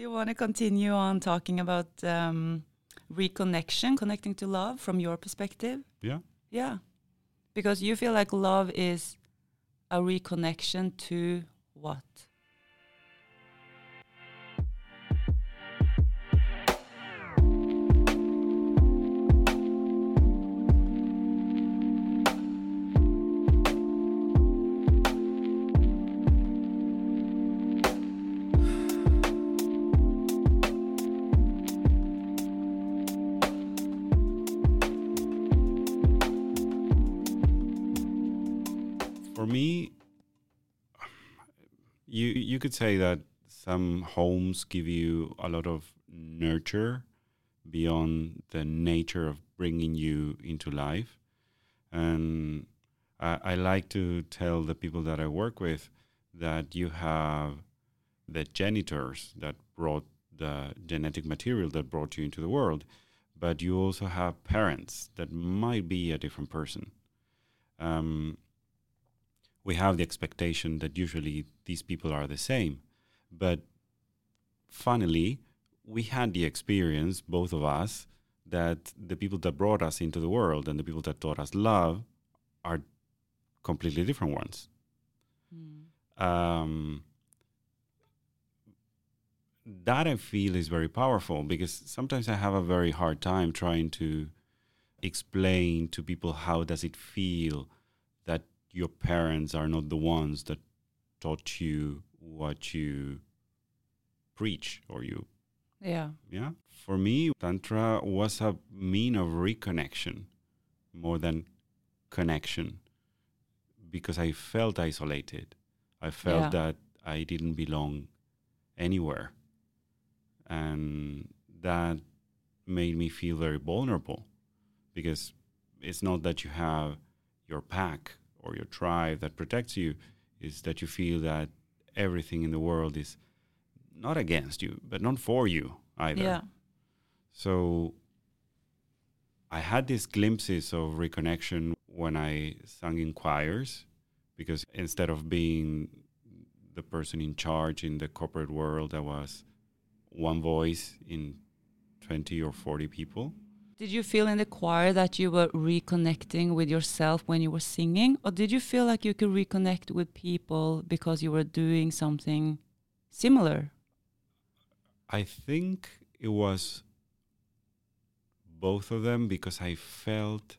you want to continue on talking about um, reconnection, connecting to love from your perspective? Yeah. Yeah. Because you feel like love is a reconnection to what? For me, you you could say that some homes give you a lot of nurture beyond the nature of bringing you into life, and I, I like to tell the people that I work with that you have the genitors that brought the genetic material that brought you into the world, but you also have parents that might be a different person. Um, we have the expectation that usually these people are the same. But funnily, we had the experience, both of us, that the people that brought us into the world and the people that taught us love are completely different ones. Um, that I feel is very powerful because sometimes I have a very hard time trying to explain to people how does it feel that your parents are not the ones that taught you what you preach or you Yeah. yeah for me tantra was a mean of reconnection more than connection because i felt isolated i felt Yeah. that i didn't belong anywhere and that made me feel very vulnerable because it's not that you have your pack or your tribe that protects you is that you feel that everything in the world is not against you but not for you either Yeah. so I had these glimpses of reconnection when I sang in choirs because instead of being the person in charge in the corporate world, I was one voice in 20 or 40 people. Did you feel in the choir that you were reconnecting with yourself when you were singing? Or did you feel like you could reconnect with people because you were doing something similar? I think it was both of them because I felt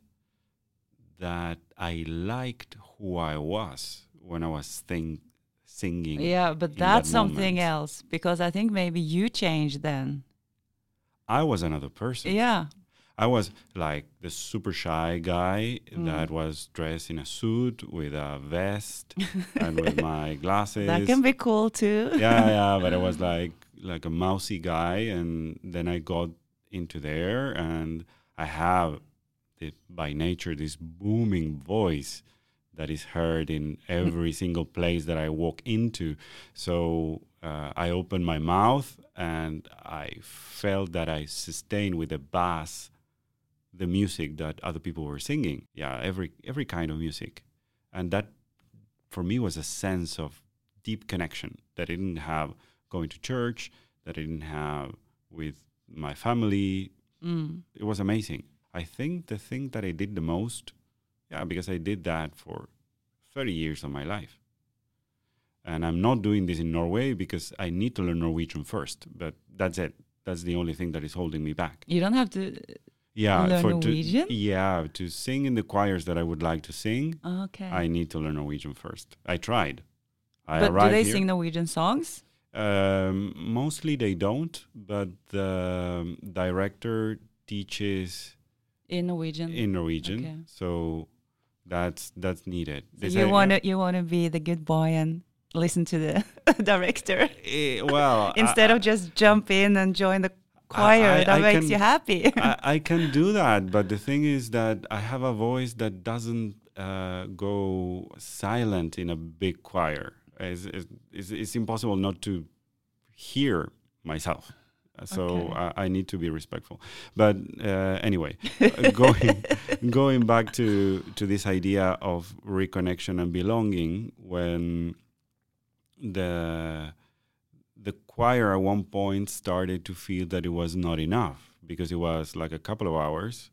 that I liked who I was when I was think, singing. Yeah, but that's that something else because I think maybe you changed then. I was another person. Yeah. I was like the super shy guy Mm. that was dressed in a suit with a vest and with my glasses. That can be cool too. yeah, yeah, but I was like like a mousy guy, and then I got into there, and I have the, by nature this booming voice that is heard in every single place that I walk into. So uh, I opened my mouth, and I felt that I sustained with the bass the music that other people were singing. Yeah, every every kind of music, and that for me was a sense of deep connection that I didn't have going to church, that I didn't have with my family. Mm. It was amazing. I think the thing that I did the most, yeah, because I did that for 30 years of my life. And I'm not doing this in Norway because I need to learn Norwegian first, but that's it. That's the only thing that is holding me back. You don't have to. Yeah, Learn for Norwegian? To, yeah, to sing in the choirs that I would like to sing, Okay. I need to learn Norwegian first. I tried. I but do they here. sing Norwegian songs? Um, mostly they don't, but the director teaches In Norwegian. in Norwegian, Okay. so that's that's needed. so you want to you want to be the good boy and listen to the director Eh, well, instead I, of just jump in and join the choir. I- that I makes can- you happy. I, I can do that, but the thing is that I have a voice that doesn't uh, go silent in a big choir. It's, it's, it's, impossible not to hear myself. So Okay. I, I need to be respectful. But uh, anyway, going going back to to this idea of reconnection and belonging, when the choir at one point started to feel that it was not enough because it was like a couple of hours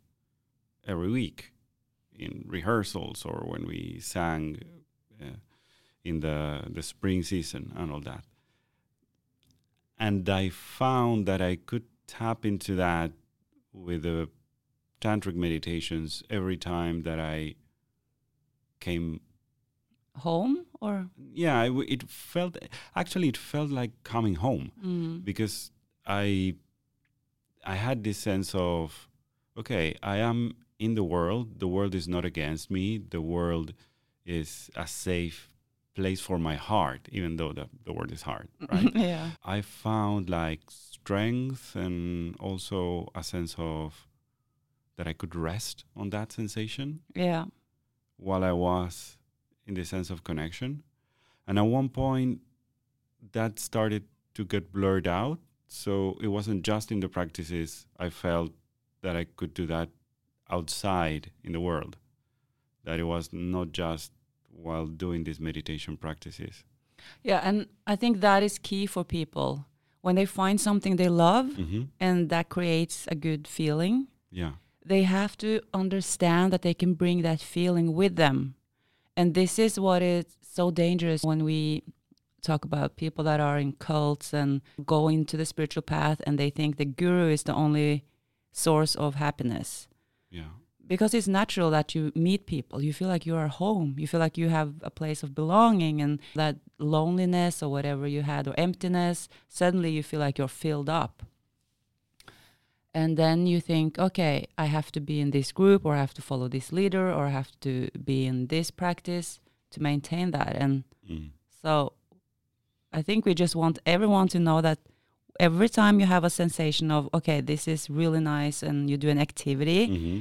every week in rehearsals or when we sang uh, in the the spring season and all that. And I found that I could tap into that with the tantric meditations every time that I came home or? Yeah it, it felt actually it felt like coming home mm. because i i had this sense of okay i am in the world. The world is not against me. The world is a safe place for my heart even though the, the word is hard right? Yeah. I found like strength and also a sense of that i could rest on that sensation yeah. while I was in the sense of connection. And at one point, that started to get blurred out. So it wasn't just in the practices. I felt that I could do that outside in the world, that it was not just while doing these meditation practices. yeah and i think that is key for people when they find something they love hmm and that creates a good feeling Yeah. they have to understand that they can bring that feeling with them. And this is what is so dangerous when we talk about people that are in cults and go into the spiritual path and they think the guru is the only source of happiness. Yeah. Because it's natural that you meet people, you feel like you are home, you feel like you have a place of belonging, and that loneliness or whatever you had or emptiness, suddenly you feel like you're filled up and then you think okay i have to be in this group or i have to follow this leader or i have to be in this practice to maintain that and Mm. so i think we just want everyone to know that every time you have a sensation of okay this is really nice and you do an activity hmm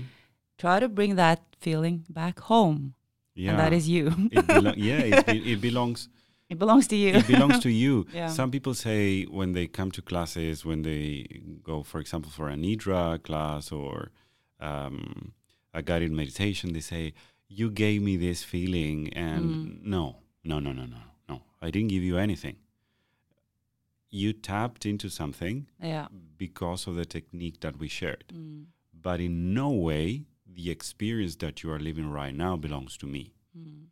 try to bring that feeling back home Yeah. and that is you it belo- yeah, it, be- it belongs it belongs to you it belongs to you. Yeah. Some people say when they come to classes, when they go, for example, for a nidra class or um, a guided meditation, they say, "You gave me this feeling," and Mm. no, no, no, no, no, no, I didn't give you anything. You tapped into something yeah because of the technique that we shared, Mm. but in no way the experience that you are living right now belongs to me Mm.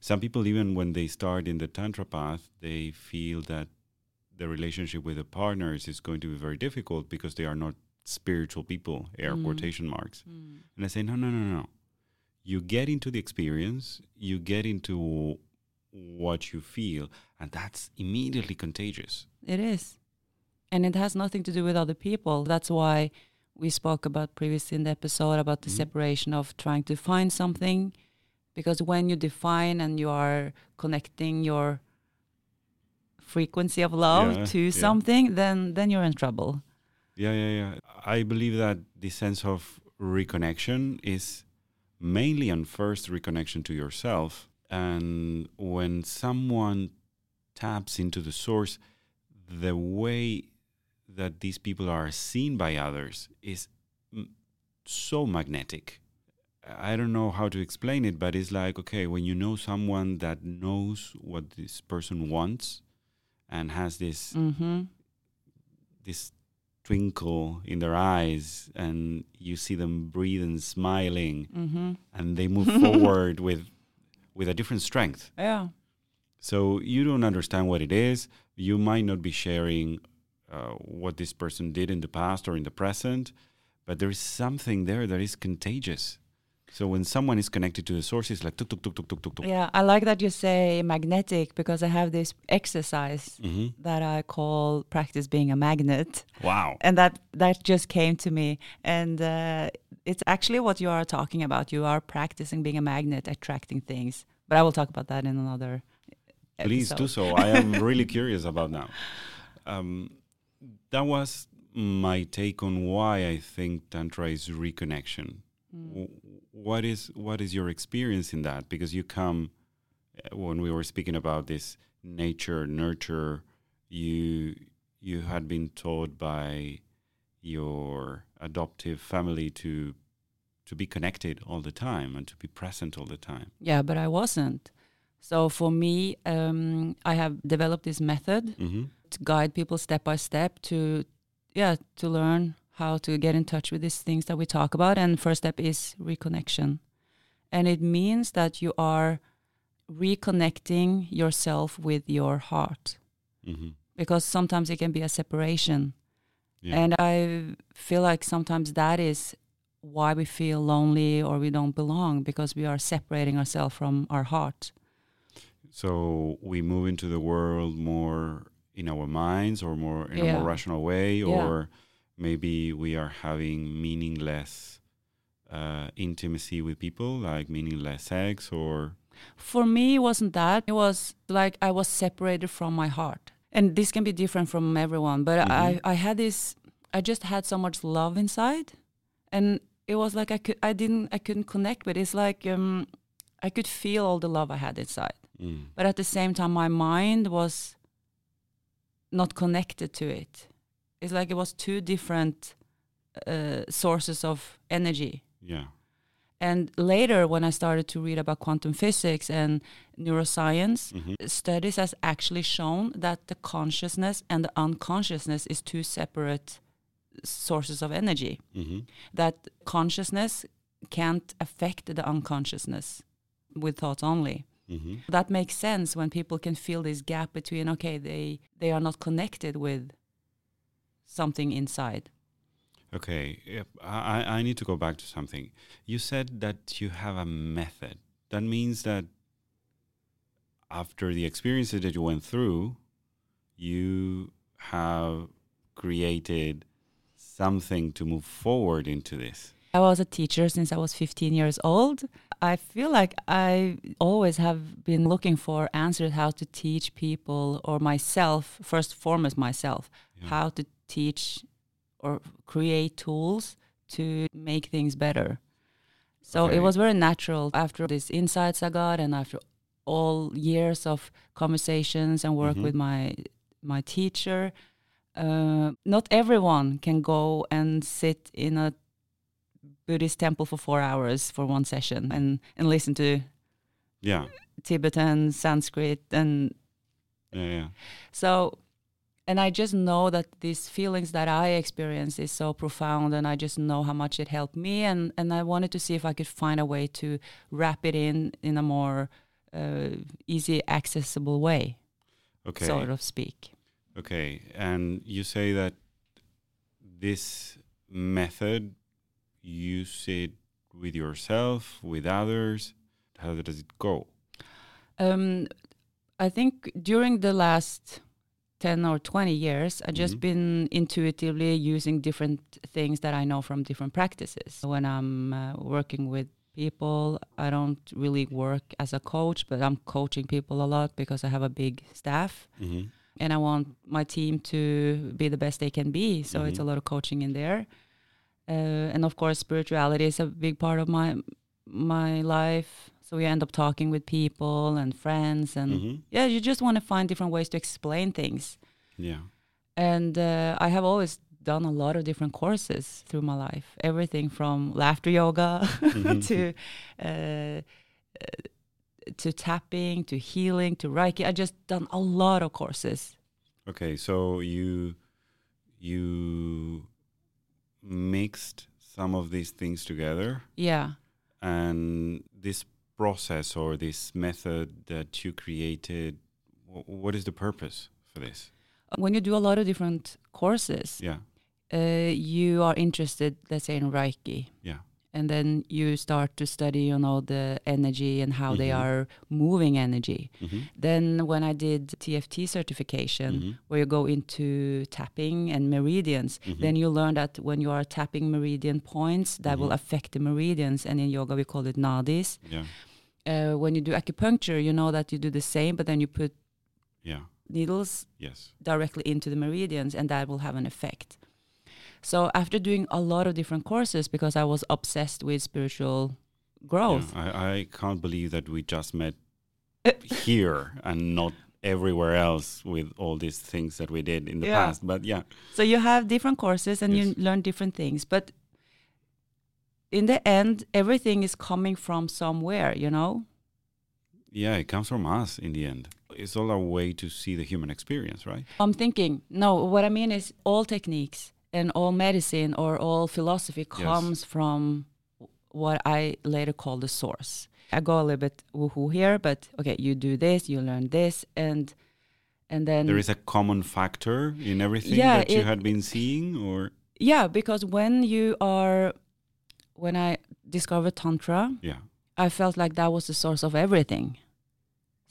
Some people even when they start in the tantra path they feel that the relationship with the partners is going to be very difficult because they are not spiritual people air Mm. quotation marks Mm. and i say no no no no you get into the experience you get into what you feel and that's immediately contagious It is. And it has nothing to do with other people. That's why we spoke about previously in the episode about the Mhm. separation of trying to find something. Because when you define and you are connecting your frequency of love Yeah, to yeah. something, then then you're in trouble. Yeah, yeah, yeah. I believe that the sense of reconnection is mainly on first reconnection to yourself. And when someone taps into the source, the way that these people are seen by others is so magnetic. I don't know how to explain it, but it's like, okay, when you know someone that knows what this person wants and has this Mm-hmm. this twinkle in their eyes and you see them breathe and smiling Mm-hmm. and they move forward with with a different strength Yeah. so you don't understand what it is you might not be sharing uh, what this person did in the past or in the present but there is something there that is contagious so when someone is connected to the source it's like tuk tuk tuk tuk tuk tuk tuk Yeah. I like that you say magnetic because I have this exercise hmm that I call practice being a magnet. wow and that that just came to me and uh, it's actually what you are talking about you are practicing being a magnet attracting things but i will talk about that in another Please do so. I am really curious about now. Um, that was my take on why I think tantra is reconnection. Mm. W- What is what is your experience in that? Because you come uh, when we were speaking about this nature nurture, you you had been taught by your adoptive family to to be connected all the time and to be present all the time. yeah but i wasn't so for me um, i have developed this method hmm to guide people step by step to, yeah, to learn how to get in touch with these things that we talk about. And first step is reconnection, and it means that you are reconnecting yourself with your heart hmm because sometimes it can be a separation. Yeah. And I feel like sometimes that is why we feel lonely or we don't belong because we are separating ourselves from our heart. So we move into the world more in our minds or more in a more rational way, Yeah. Maybe we are having meaningless uh, intimacy with people, like meaningless sex, or For me, it wasn't that. It was like I was separated from my heart. And this can be different from everyone, but I, I had this, I just had so much love inside. And it was like I could, I didn't, I couldn't connect but. It's like um, I could feel all the love I had inside. mm, but at the same time my mind was not connected to it it's like it was two different uh, sources of energy. Yeah, and later when i started to read about quantum physics and neuroscience hmm studies has actually shown that the consciousness and the unconsciousness is two separate sources of energy. Hmm that consciousness can't affect the unconsciousness with thoughts only. Hmm that makes sense when people can feel this gap between okay they they are not connected with something inside Okay, yep. I, I I need to go back to something. You said that you have a method. That means that after the experiences that you went through, you have created something to move forward into this. i was a teacher since i was 15 years old i feel like i always have been looking for answers how to teach people or myself first foremost myself Yeah. how to teach or create tools to make things better. So Okay. it was very natural after these insights I got and after all years of conversations and work Mhm. with my my teacher. Uh, not everyone can go and sit in a Buddhist temple for four hours for one session and, and listen to Yeah, Tibetan, Sanskrit, and yeah, yeah. so, and I just know that these feelings that I experience is so profound, and I just know how much it helped me, and and I wanted to see if I could find a way to wrap it in in a more uh, easy, accessible way, Okay. sort of speak. Okay, and you say that this method, use it with yourself, with others. How does it go? Um, I think during the last 10 or 20 years, I've just Mhm. been intuitively using different things that I know from different practices. When I'm uh, working with people, I don't really work as a coach, but I'm coaching people a lot because I have a big staff Mm-hmm. and I want my team to be the best they can be. So it's a lot of coaching in there. Uh, and of course, spirituality is a big part of my my life. So we end up talking with people and friends, and Mm-hmm. yeah, you just want to find different ways to explain things. Yeah. And uh, I have always done a lot of different courses through my life, everything from laughter yoga Mhm. to uh, uh, to tapping to healing to reiki. I just done a lot of courses. Okay, so you you mixed some of these things together, Yeah. and this process or this method that you created. wh- What is the purpose for this? When you do a lot of different courses, Yeah. uh, you are interested, let's say, in Reiki. Yeah. And then you start to study, you know, the energy and how they Mhm. are moving energy. Mm-hmm. Then when I did TFT certification, Mhm. where you go into tapping and meridians, Mhm. then you learn that when you are tapping meridian points, that will Mhm. affect the meridians. And in yoga, we call it nadis. Yeah. Uh, when you do acupuncture, you know that you do the same, but then you put Yeah. needles Yes. directly into the meridians and that will have an effect. So after doing a lot of different courses because I was obsessed with spiritual growth. Yeah. I, I can't believe that we just met here and not everywhere else with all these things that we did in the Yeah. past. But yeah. So you have different courses and Yes. you learn different things, but in the end everything is coming from somewhere, you know? Yeah, it comes from us in the end. it's all a way to see the human experience, right? I'm thinking, no, what I mean is all techniques and all medicine or all philosophy Yes. comes from what I later call the source. I go a little bit woohoo here, but okay, you do this, you learn this, and and then There is a common factor in everything Yeah, that you had been seeing, or yeah, because when you are when I discovered tantra, yeah, I felt like that was the source of everything.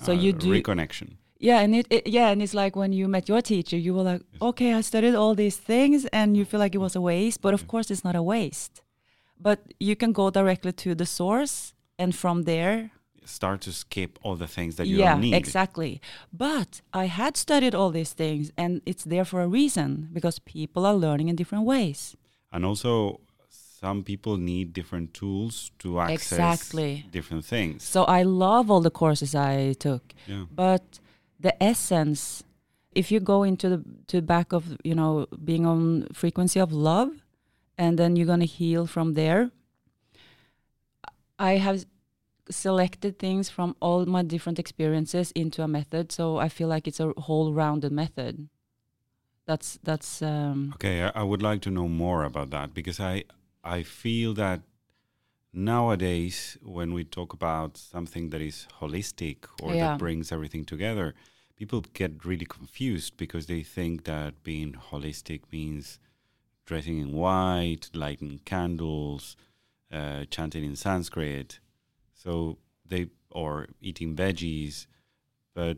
So uh, you do reconnection. Yeah, and it, it yeah, and it's like when you met your teacher, you were like, okay, I studied all these things, and you feel like it was a waste, but of course it's not a waste. But you can go directly to the source, and from there, Start to skip all the things that you yeah, don't need. exactly. But I had studied all these things, and it's there for a reason because people are learning in different ways. And also, some people need different tools to access Exactly. different things. So I love all the courses I took. Yeah. but the essence if you go into the to back of you know being on frequency of love and then you're going to heal from there i have selected things from all my different experiences into a method so i feel like it's a whole rounded method that's that's um Okay, I, I would like to know more about that because I I feel that nowadays when we talk about something that is holistic or Yeah. that brings everything together, people get really confused because they think that being holistic means dressing in white, lighting candles, uh, chanting in Sanskrit, so they or eating veggies, but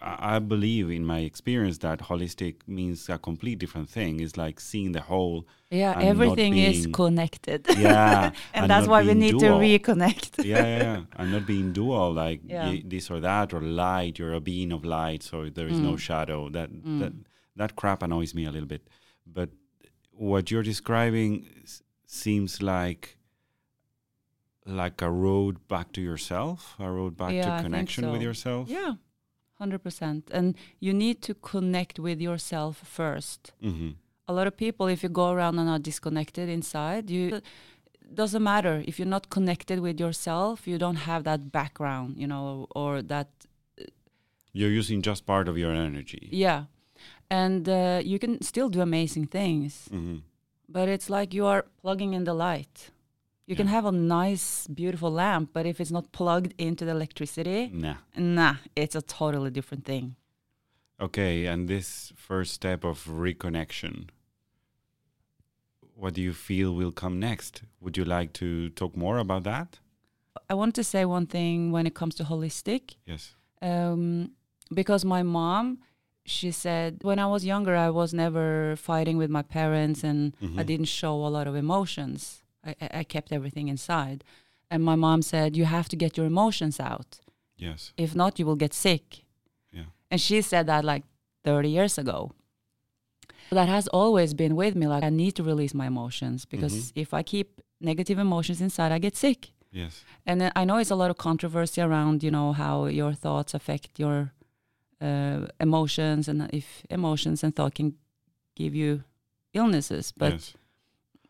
I believe in my experience that holistic means a complete different thing. It's like seeing the whole. yeah everything is connected Yeah, and, and that's why we need dual. to reconnect yeah, yeah, yeah, and not being dual, like Yeah. y- this or that, or light. You're a being of light, so there is no Mm. shadow. That Mm. that that crap annoys me a little bit. But what you're describing s- seems like like a road back to yourself, a road back Yeah, to connection with yourself. Yeah, hundred percent. And you need to connect with yourself first. hmm A lot of people, if you go around and are disconnected inside, you doesn't matter if you're not connected with yourself. You don't have that background, you know, or that You're using just part of your energy. yeah. And uh, you can still do amazing things, hmm but it's like you are plugging in the light. You can have a nice, beautiful lamp, but if it's not plugged into the electricity, Nah. nah, it's a totally different thing. Okay, and this first step of reconnection, what do you feel will come next? Would you like to talk more about that? I want to say one thing when it comes to holistic, Yes. um, because my mom, she said when I was younger, I was never fighting with my parents, and I Mhm. didn't show a lot of emotions. I, I kept everything inside, and my mom said you have to get your emotions out. Yes. If not, you will get sick. Yeah. And she said that like 30 years ago. That has always been with me. Like I need to release my emotions because Mm-hmm. if I keep negative emotions inside, I get sick. Yes. And I know it's a lot of controversy around, you know, how your thoughts affect your uh, emotions and if emotions and thought can give you illnesses. But yes.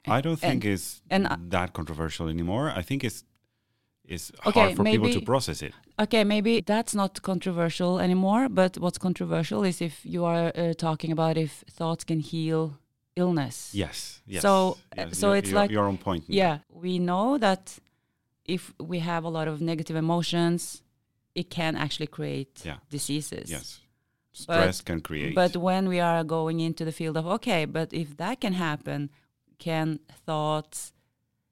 I don't think it's and that controversial anymore. I think it's it's Okay, hard for people to process it. okay, maybe that's not controversial anymore. But what's controversial is if you are uh, talking about if thoughts can heal illness. Yes. Yes. So, uh, yes. so you're, it's you're, like- you're on point. in Yeah, we know that if we have a lot of negative emotions, it can actually create Yeah. diseases. Yes. Stress can create. But when we are going into the field of okay, but if that can happen, can thoughts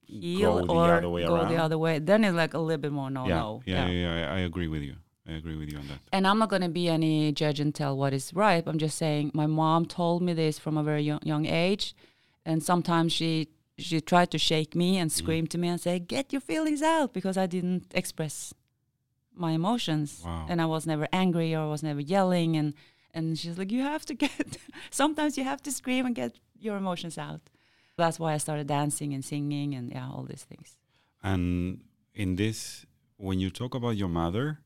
heal Go or go the other way? Then it's like a little bit more no yeah, no. yeah, yeah, yeah, I agree with you. I agree with you on that. And I'm not going to be any judge and tell what is right. I'm just saying my mom told me this from a very young, young age, and sometimes she she tried to shake me and Mm-hmm. scream to me and say, "Get your feelings out," because I didn't express my emotions, Wow. and I was never angry or I was never yelling, and and she's like, "You have to get. sometimes you have to scream and get your emotions out." That's why I started dancing and singing and yeah, all these things. And in this, when you talk about your mother,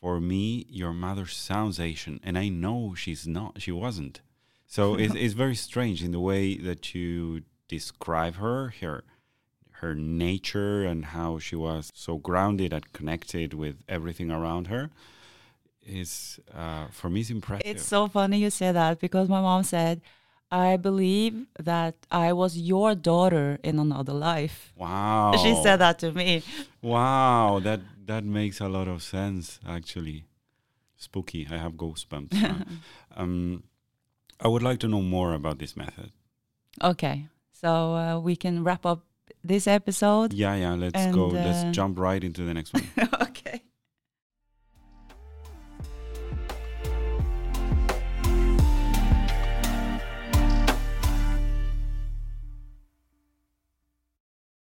for me, your mother sounds Asian, and I know she's not. She wasn't. So it's, it's very strange in the way that you describe her, her, her nature, and how she was so grounded and connected with everything around her. is uh, for me it's impressive. It's so funny you say that because my mom said, I believe that I was your daughter in another life. wow. She said that to me. Wow, that that makes a lot of sense actually. Spooky. I have goosebumps. um, I would like to know more about this method. Okay, so uh, we can wrap up this episode. Yeah, yeah. Let's go. uh, let's jump right into the next one.